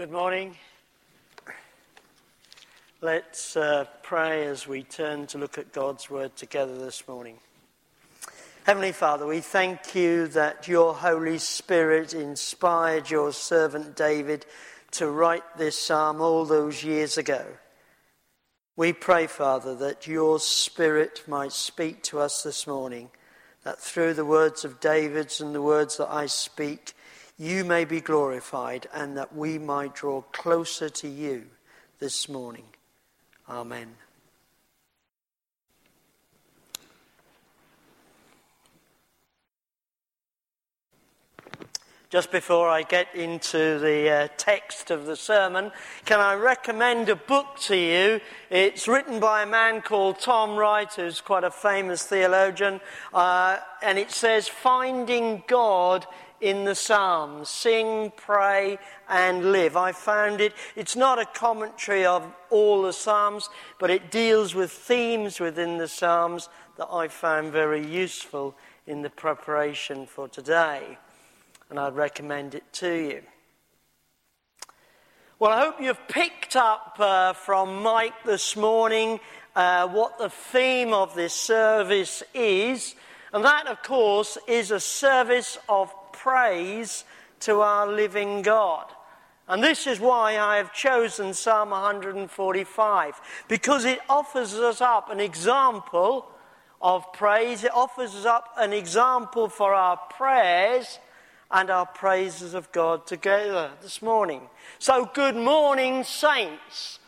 Good morning. Let's uh, pray as we turn to look at God's Word together this morning. Heavenly Father, we thank you that your Holy Spirit inspired your servant David to write this psalm all those years ago. We pray, Father, that your Spirit might speak to us this morning, that through the words of David's and the words that I speak, you may be glorified and that we might draw closer to you this morning. Amen. Just before I get into the uh, text of the sermon, can I recommend a book to you? It's written by a man called Tom Wright, who's quite a famous theologian, uh, and it says Finding God in the Psalms sing, pray, and live. I found it, it's not a commentary of all the Psalms, but it deals with themes within the Psalms that I found very useful in the preparation for today. And I'd recommend it to you. Well, I hope you've picked up uh, from Mike this morning uh, what the theme of this service is. And that, of course, is a service of praise to our living God. And this is why I have chosen Psalm 145, because it offers us up an example of praise. It offers us up an example for our prayers and our praises of God together this morning. So, good morning, saints.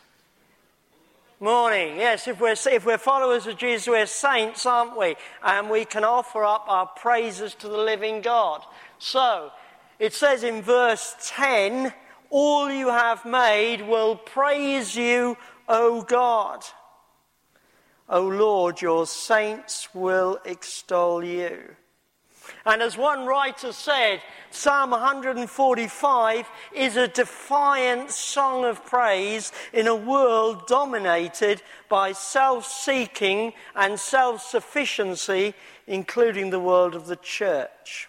Morning. Yes, if we're, if we're followers of Jesus, we're saints, aren't we? And we can offer up our praises to the living God. So, it says in verse 10 All you have made will praise you, O God. O Lord, your saints will extol you. And as one writer said, Psalm 145 is a defiant song of praise in a world dominated by self seeking and self sufficiency, including the world of the church.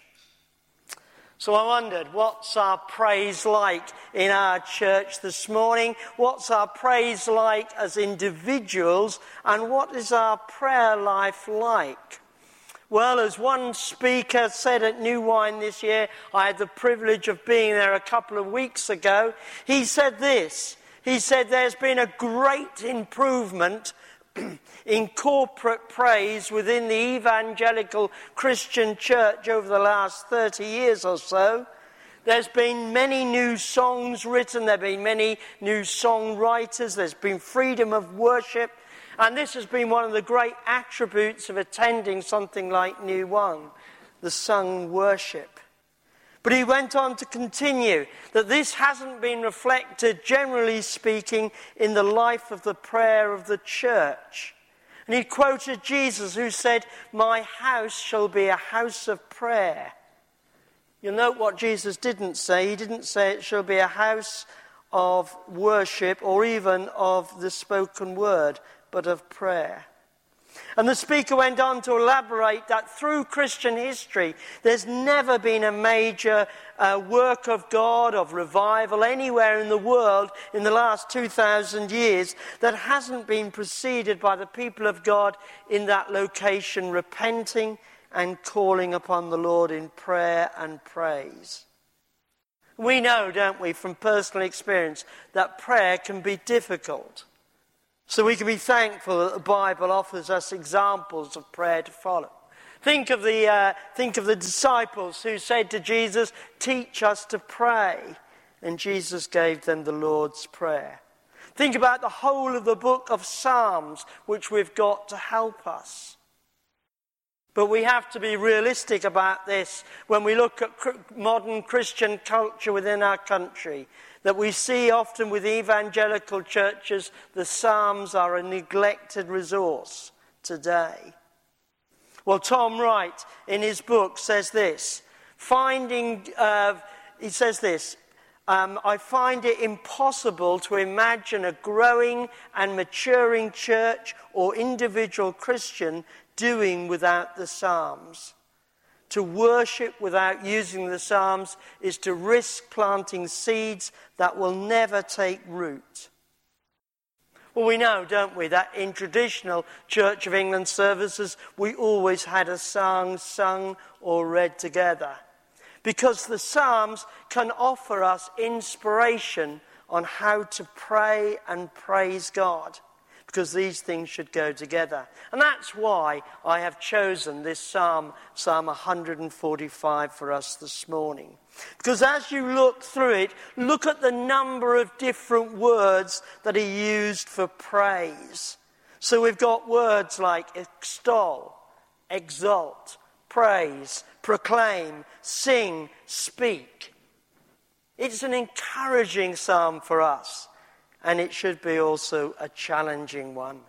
So I wondered, what's our praise like in our church this morning? What's our praise like as individuals? And what is our prayer life like? Well, as one speaker said at New Wine this year, I had the privilege of being there a couple of weeks ago. He said this He said, There's been a great improvement in corporate praise within the evangelical Christian church over the last 30 years or so. There's been many new songs written, there have been many new songwriters, there's been freedom of worship, and this has been one of the great attributes of attending something like New Wine, the sung worship. But he went on to continue that this hasn't been reflected, generally speaking, in the life of the prayer of the church. And he quoted Jesus, who said, My house shall be a house of prayer. You'll note what Jesus didn't say. He didn't say it shall be a house of worship or even of the spoken word, but of prayer. And the speaker went on to elaborate that through Christian history, there's never been a major uh, work of God, of revival, anywhere in the world in the last 2,000 years that hasn't been preceded by the people of God in that location repenting and calling upon the Lord in prayer and praise. We know, don't we, from personal experience, that prayer can be difficult. So we can be thankful that the Bible offers us examples of prayer to follow. Think of the, uh, think of the disciples who said to Jesus, Teach us to pray. And Jesus gave them the Lord's Prayer. Think about the whole of the book of Psalms, which we've got to help us. But we have to be realistic about this when we look at modern Christian culture within our country that we see often with evangelical churches, the Psalms are a neglected resource today. Well, Tom Wright in his book says this finding, uh, he says this. Um, I find it impossible to imagine a growing and maturing church or individual Christian doing without the Psalms. To worship without using the Psalms is to risk planting seeds that will never take root. Well, we know, don't we, that in traditional Church of England services, we always had a song sung or read together. Because the Psalms can offer us inspiration on how to pray and praise God because these things should go together. And that's why I have chosen this psalm, Psalm 145, for us this morning. Because as you look through it, look at the number of different words that are used for praise. So we've got words like extol, exalt, praise, proclaim, sing, speak. It's an encouraging psalm for us and it should be also a challenging one.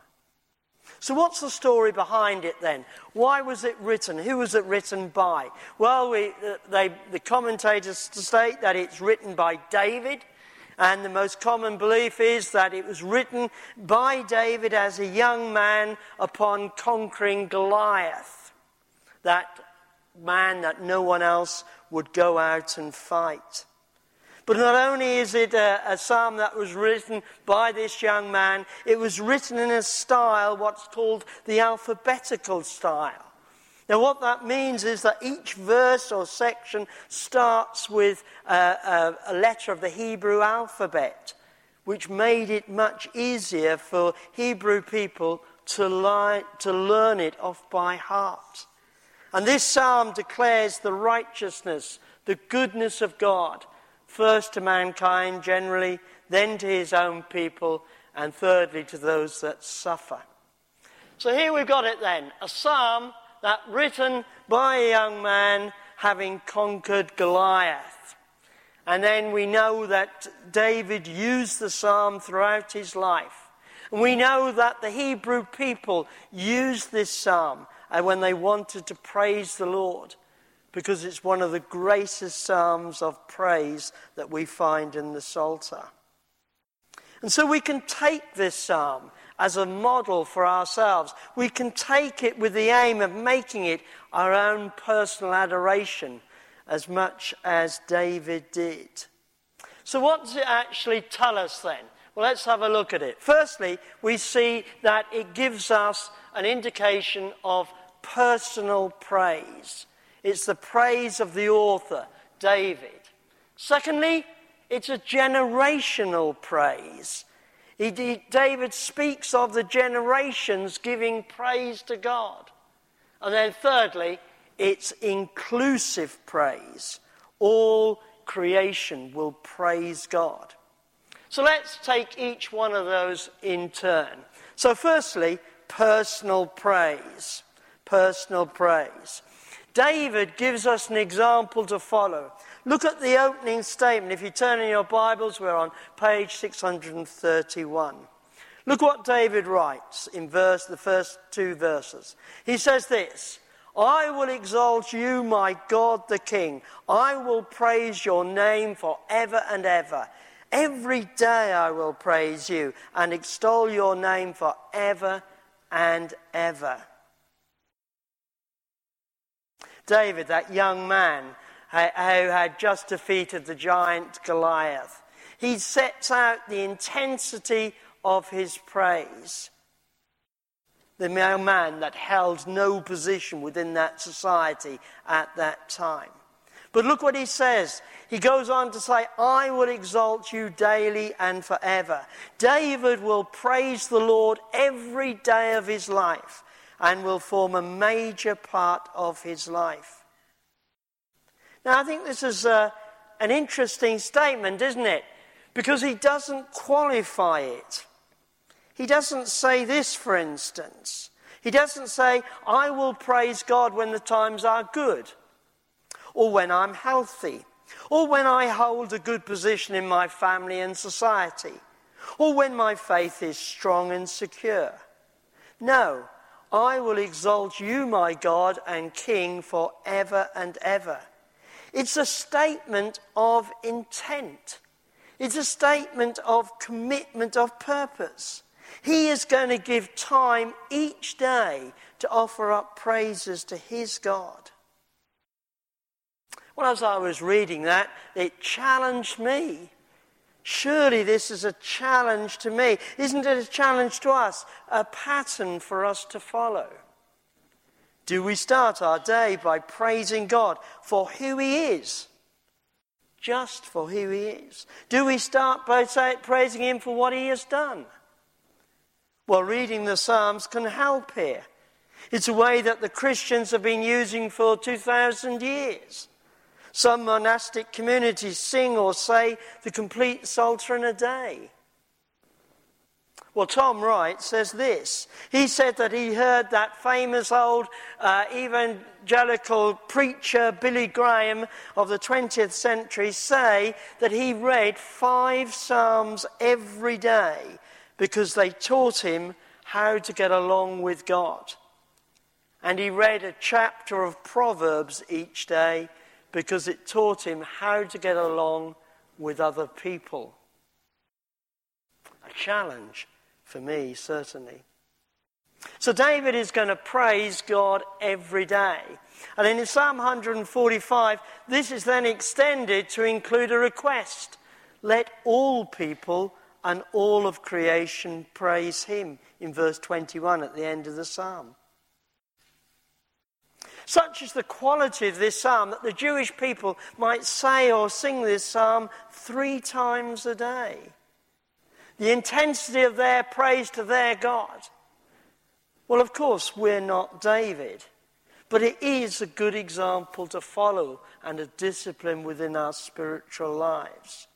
So, what's the story behind it then? Why was it written? Who was it written by? Well, we, they, the commentators state that it's written by David, and the most common belief is that it was written by David as a young man upon conquering Goliath, that man that no one else would go out and fight. But not only is it a, a, psalm that was written by this young man, it was written in a style, what's called the alphabetical style. Now, what that means is that each verse or section starts with a, a, a letter of the Hebrew alphabet, which made it much easier for Hebrew people to, lie, to learn it off by heart. And this psalm declares the righteousness, the goodness of God first to mankind generally, then to his own people, and thirdly to those that suffer. So here we've got it then a psalm that written by a young man having conquered Goliath. And then we know that David used the psalm throughout his life. And we know that the Hebrew people used this psalm uh, when they wanted to praise the Lord because it's one of the greatest psalms of praise that we find in the Psalter. And so we can take this psalm as a model for ourselves. We can take it with the aim of making it our own personal adoration as much as David did. So, what does it actually tell us then? Well, let's have a look at it. Firstly, we see that it gives us an indication of personal praise. It's the praise of the author, David. Secondly, it's a generational praise. He, he, David speaks of the generations giving praise to God. And then, thirdly, it's inclusive praise. All creation will praise God. So let's take each one of those in turn. So, firstly, personal praise. Personal praise. David gives us an example to follow. Look at the opening statement. If you turn in your Bibles, we're on page 631. Look what David writes in verse, the first two verses. He says this I will exalt you, my God the King. I will praise your name forever and ever. Every day I will praise you and extol your name forever and ever. David, that young man who had just defeated the giant Goliath. He sets out the intensity of his praise. The young man that held no position within that society at that time. But look what he says. He goes on to say, I will exalt you daily and forever. David will praise the Lord every day of his life and will form a major part of his life. Now, I think this is a, uh, an interesting statement, isn't it? Because he doesn't qualify it. He doesn't say this, for instance. He doesn't say, I will praise God when the times are good, or when I'm healthy, or when I hold a good position in my family and society, or when my faith is strong and secure. No, I will exalt you, my God and King, for ever and ever. It's a statement of intent. It's a statement of commitment of purpose. He is going to give time each day to offer up praises to his God. Well, as I was reading that, it challenged me. Surely this is a challenge to me. Isn't it a challenge to us? A pattern for us to follow. Do we start our day by praising God for who He is? Just for who He is. Do we start by say, praising Him for what He has done? Well, reading the Psalms can help here. It's a way that the Christians have been using for 2,000 years. Some monastic communities sing or say the complete Psalter in a day. Well, Tom Wright says this. He said that he heard that famous old uh, evangelical preacher, Billy Graham, of the 20th century, say that he read five Psalms every day because they taught him how to get along with God. And he read a chapter of Proverbs each day because it taught him how to get along with other people. A challenge for me, certainly. So David is going to praise God every day. And in Psalm 145, this is then extended to include a request. Let all people and all of creation praise him, in verse 21 at the end of the psalm. Such is the quality of this psalm that the Jewish people might say or sing this psalm three times a day. The intensity of their praise to their God. Well, of course, we're not David, but it is a good example to follow and a discipline within our spiritual lives.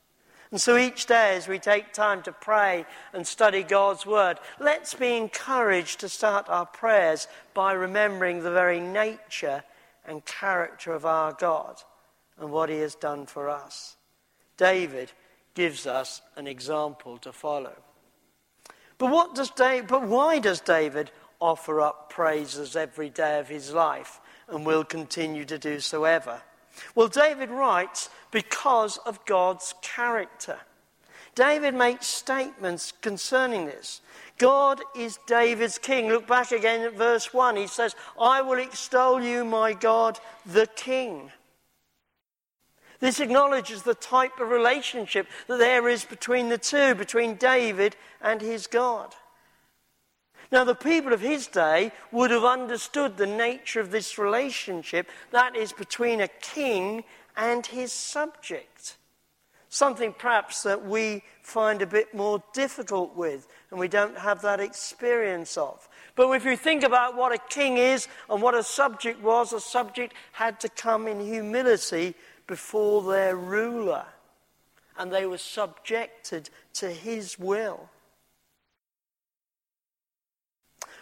And so each day, as we take time to pray and study God's Word, let's be encouraged to start our prayers by remembering the very nature and character of our God and what He has done for us. David gives us an example to follow. But, what does David, but why does David offer up praises every day of his life and will continue to do so ever? Well, David writes because of God's character. David makes statements concerning this. God is David's king. Look back again at verse 1. He says, I will extol you, my God, the king. This acknowledges the type of relationship that there is between the two, between David and his God. Now, the people of his day would have understood the nature of this relationship that is between a king and his subject. Something perhaps that we find a bit more difficult with and we don't have that experience of. But if you think about what a king is and what a subject was, a subject had to come in humility before their ruler and they were subjected to his will.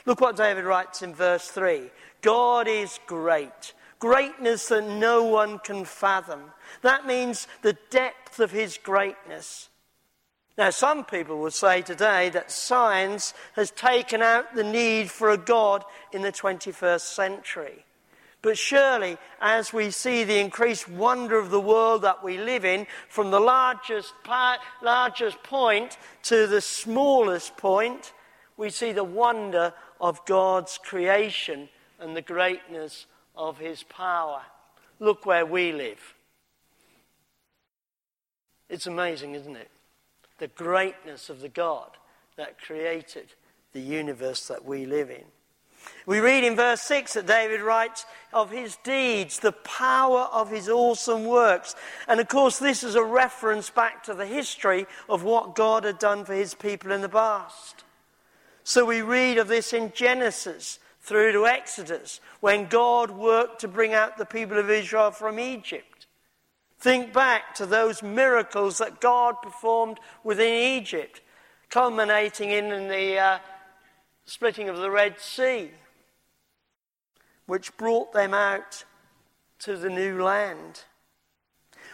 Look what David writes in verse 3 God is great, greatness that no one can fathom. That means the depth of his greatness. Now, some people will say today that science has taken out the need for a God in the 21st century. But surely, as we see the increased wonder of the world that we live in, from the largest, part, largest point to the smallest point, we see the wonder of God's creation and the greatness of his power. Look where we live. It's amazing, isn't it? The greatness of the God that created the universe that we live in. We read in verse 6 that David writes of his deeds, the power of his awesome works. And of course, this is a reference back to the history of what God had done for his people in the past. So we read of this in Genesis through to Exodus, when God worked to bring out the people of Israel from Egypt. Think back to those miracles that God performed within Egypt, culminating in the uh, splitting of the Red Sea, which brought them out to the new land.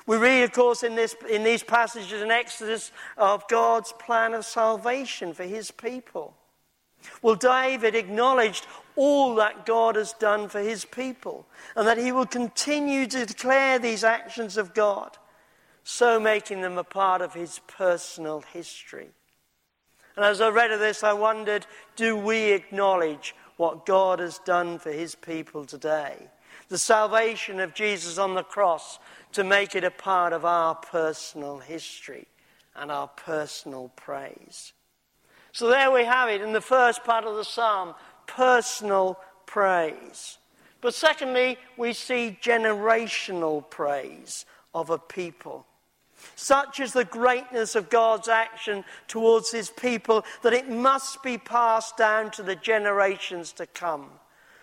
We read, of course, in, this, in these passages in Exodus of God's plan of salvation for his people. Well, David acknowledged all that God has done for his people and that he will continue to declare these actions of God, so making them a part of his personal history. And as I read of this, I wondered do we acknowledge what God has done for his people today? the salvation of Jesus on the cross, to make it a part of our personal history and our personal praise. So there we have it in the first part of the psalm personal praise. But secondly, we see generational praise of a people. Such is the greatness of God's action towards his people that it must be passed down to the generations to come.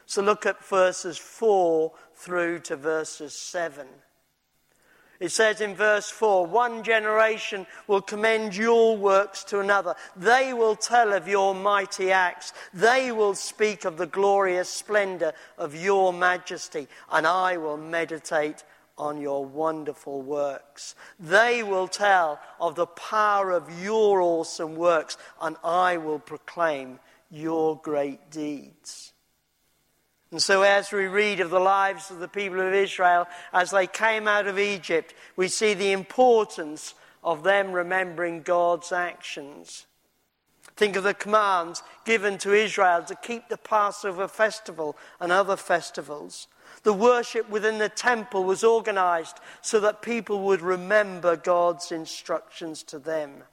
So look at verses 4 through to verses 7. It says in verse 4 One generation will commend your works to another. They will tell of your mighty acts. They will speak of the glorious splendor of your majesty. And I will meditate on your wonderful works. They will tell of the power of your awesome works. And I will proclaim your great deeds. And so, as we read of the lives of the people of Israel as they came out of Egypt, we see the importance of them remembering God's actions. Think of the commands given to Israel to keep the Passover festival and other festivals. The worship within the temple was organized so that people would remember God's instructions to them.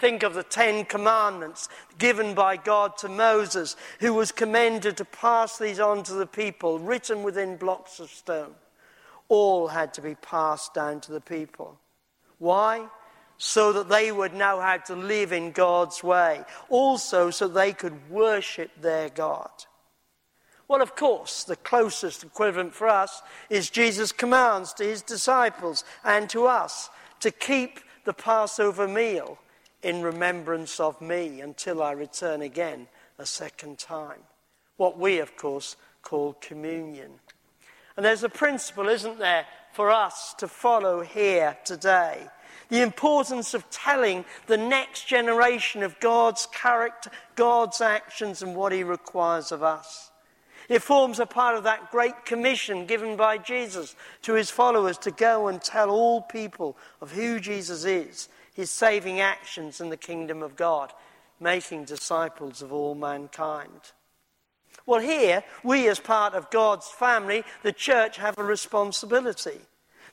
Think of the Ten Commandments given by God to Moses, who was commanded to pass these on to the people, written within blocks of stone. All had to be passed down to the people. Why? So that they would know how to live in God's way. Also, so they could worship their God. Well, of course, the closest equivalent for us is Jesus' commands to his disciples and to us to keep the Passover meal in remembrance of me until I return again a second time. What we, of course, call communion. And there's a principle, isn't there, for us to follow here today. The importance of telling the next generation of God's character, God's actions, and what He requires of us. It forms a part of that great commission given by Jesus to His followers to go and tell all people of who Jesus is his saving actions in the kingdom of God, making disciples of all mankind. Well, here, we as part of God's family, the church, have a responsibility.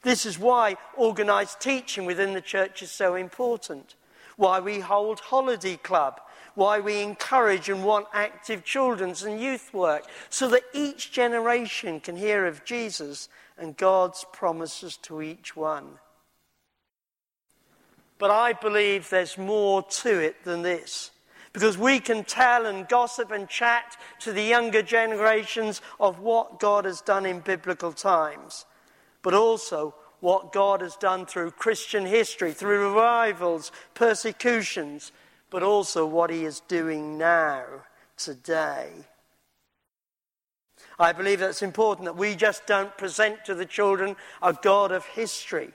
This is why organized teaching within the church is so important, why we hold holiday club, why we encourage and want active children's and youth work, so that each generation can hear of Jesus and God's promises to each one. But I believe there's more to it than this. Because we can tell and gossip and chat to the younger generations of what God has done in biblical times, but also what God has done through Christian history, through revivals, persecutions, but also what He is doing now, today. I believe that's important that we just don't present to the children a God of history,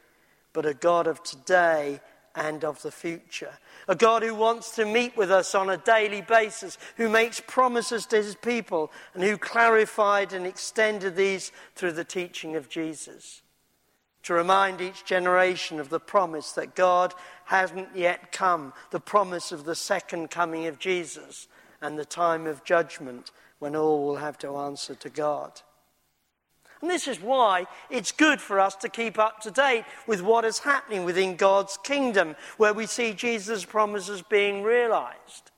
but a God of today and of the future. A God who wants to meet with us on a daily basis, who makes promises to his people, and who clarified and extended these through the teaching of Jesus. To remind each generation of the promise that God hasn't yet come, the promise of the second coming of Jesus, and the time of judgment when all will have to answer to God. And this is why it's good for us to keep up to date with what is happening within God's kingdom, where we see Jesus' promises being realized.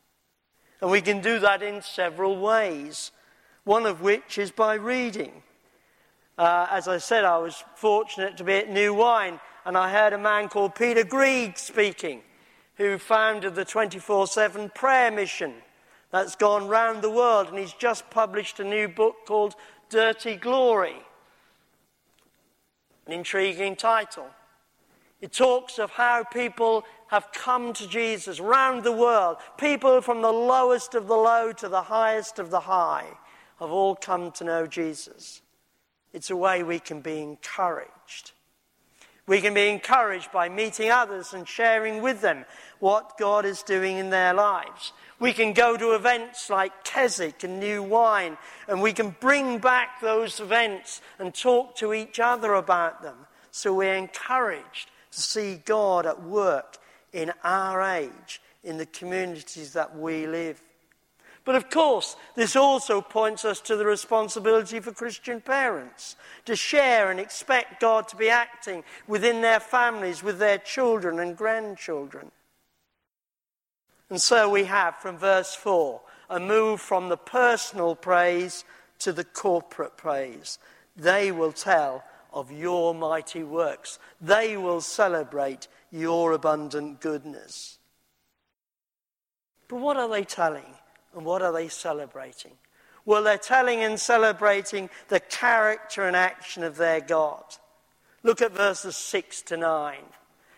And we can do that in several ways, one of which is by reading. Uh, as I said, I was fortunate to be at New Wine, and I heard a man called Peter Greig speaking, who founded the 24 7 prayer mission that's gone round the world, and he's just published a new book called Dirty Glory. An intriguing title. It talks of how people have come to Jesus round the world. People from the lowest of the low to the highest of the high have all come to know Jesus. It's a way we can be encouraged. We can be encouraged by meeting others and sharing with them what God is doing in their lives. We can go to events like Keswick and New Wine, and we can bring back those events and talk to each other about them. So we're encouraged to see God at work in our age, in the communities that we live. But of course, this also points us to the responsibility for Christian parents to share and expect God to be acting within their families, with their children and grandchildren. And so we have from verse 4 a move from the personal praise to the corporate praise. They will tell of your mighty works, they will celebrate your abundant goodness. But what are they telling? And what are they celebrating? Well, they're telling and celebrating the character and action of their God. Look at verses 6 to 9.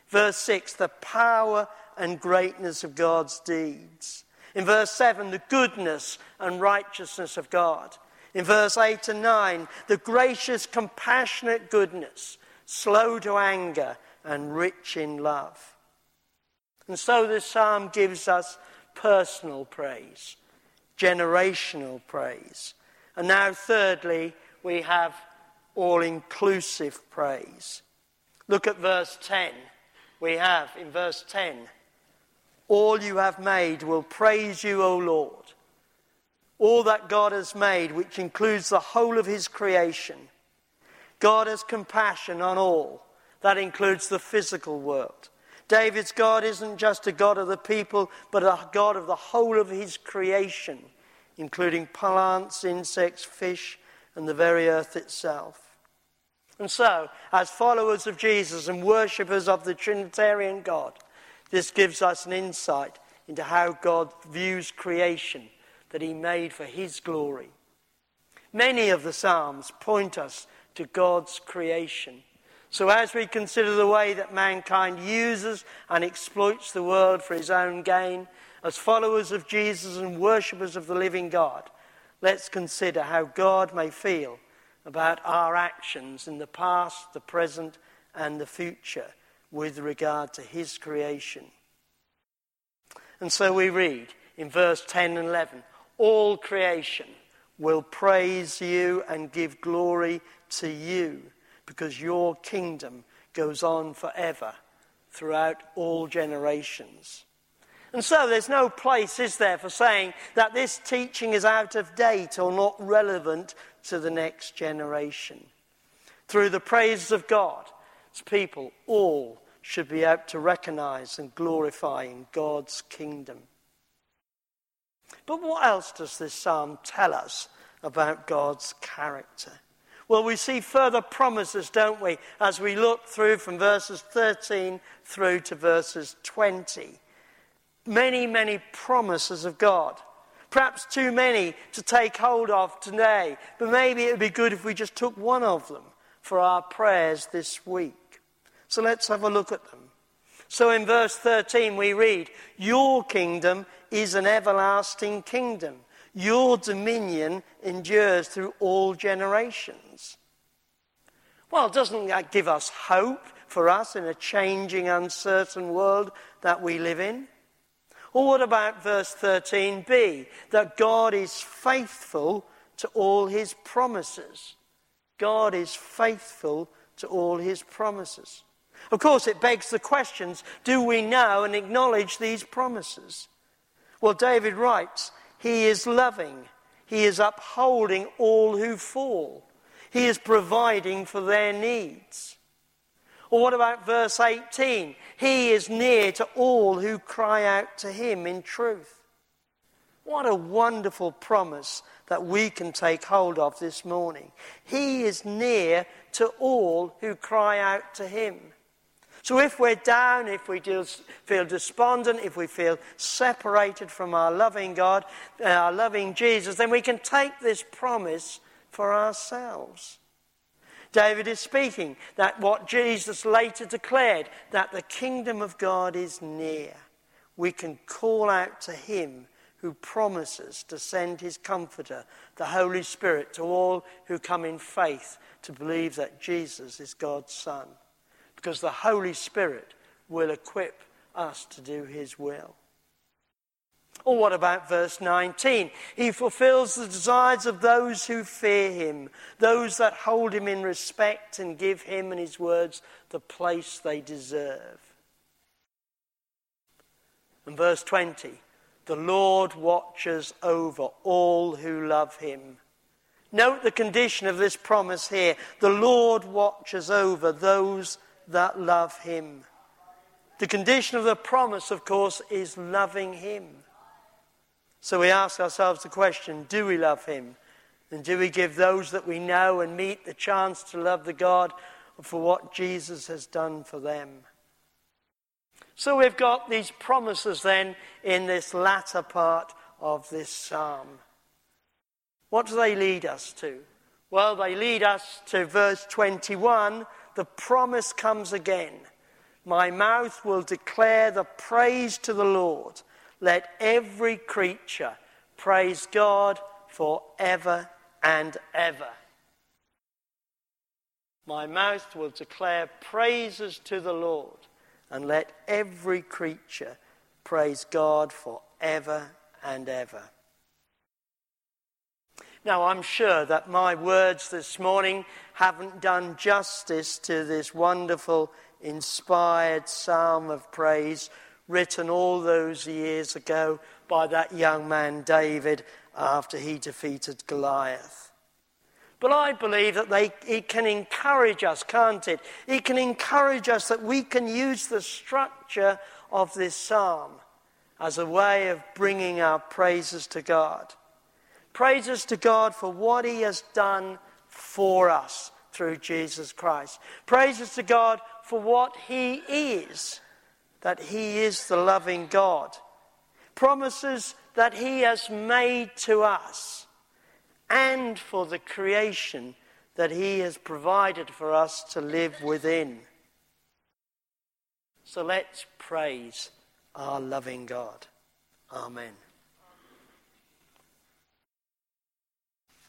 Verse 6, the power and greatness of God's deeds. In verse 7, the goodness and righteousness of God. In verse 8 and 9, the gracious, compassionate goodness, slow to anger and rich in love. And so this psalm gives us personal praise generational praise. And now, thirdly, we have all inclusive praise. Look at verse 10. We have in verse 10 All you have made will praise you, O Lord. All that God has made, which includes the whole of his creation. God has compassion on all. That includes the physical world. David's God isn't just a God of the people, but a God of the whole of his creation, including plants, insects, fish, and the very earth itself. And so, as followers of Jesus and worshippers of the Trinitarian God, this gives us an insight into how God views creation that he made for his glory. Many of the Psalms point us to God's creation so, as we consider the way that mankind uses and exploits the world for his own gain, as followers of Jesus and worshippers of the living God, let's consider how God may feel about our actions in the past, the present, and the future with regard to his creation. And so we read in verse 10 and 11 all creation will praise you and give glory to you because your kingdom goes on forever throughout all generations. And so there's no place, is there, for saying that this teaching is out of date or not relevant to the next generation. Through the praises of God, as people all should be able to recognize and glorify in God's kingdom. But what else does this psalm tell us about God's character? Well, we see further promises, don't we, as we look through from verses 13 through to verses 20. Many, many promises of God. Perhaps too many to take hold of today, but maybe it would be good if we just took one of them for our prayers this week. So let's have a look at them. So in verse 13 we read, Your kingdom is an everlasting kingdom your dominion endures through all generations. Well, doesn't that give us hope for us in a changing, uncertain world that we live in? Or what about verse 13b? That God is faithful to all his promises. God is faithful to all his promises. Of course, it begs the questions do we know and acknowledge these promises? Well, David writes, he is loving. He is upholding all who fall. He is providing for their needs. Or what about verse 18? He is near to all who cry out to him in truth. What a wonderful promise that we can take hold of this morning. He is near to all who cry out to him. So if we're down, if we feel despondent, if we feel separated from our loving God, uh, our loving Jesus, then we can take this promise for ourselves. David is speaking that what Jesus later declared, that the kingdom of God is near. We can call out to him who promises to send his comforter, the Holy Spirit, to all who come in faith to believe that Jesus is God's Son because the Holy Spirit will equip us to do His will. Or what about verse 19? He fulfills the desires of those who fear him, those that hold him in respect and give him and his words the place they deserve. And verse 20 The Lord watches over all who love him. Note the condition of this promise here. The Lord watches over those that love him. The condition of the promise, of course, is loving him. So we ask ourselves the question do we love him? And do we give those that we know and meet the chance to love the God for what Jesus has done for them? So we've got these promises then in this latter part of this psalm. What do they lead us to? Well, they lead us to verse 21. The promise comes again. My mouth will declare the praise to the Lord. Let every creature praise God forever and ever. My mouth will declare praises to the Lord, and let every creature praise God for ever and ever. Now, I'm sure that my words this morning haven't done justice to this wonderful, inspired psalm of praise written all those years ago by that young man David after he defeated Goliath. But I believe that they, it can encourage us, can't it? It can encourage us that we can use the structure of this psalm as a way of bringing our praises to God. Praises to God for what He has done for us through Jesus Christ. Praises to God for what He is, that He is the loving God. Promises that He has made to us and for the creation that He has provided for us to live within. So let's praise our loving God. Amen.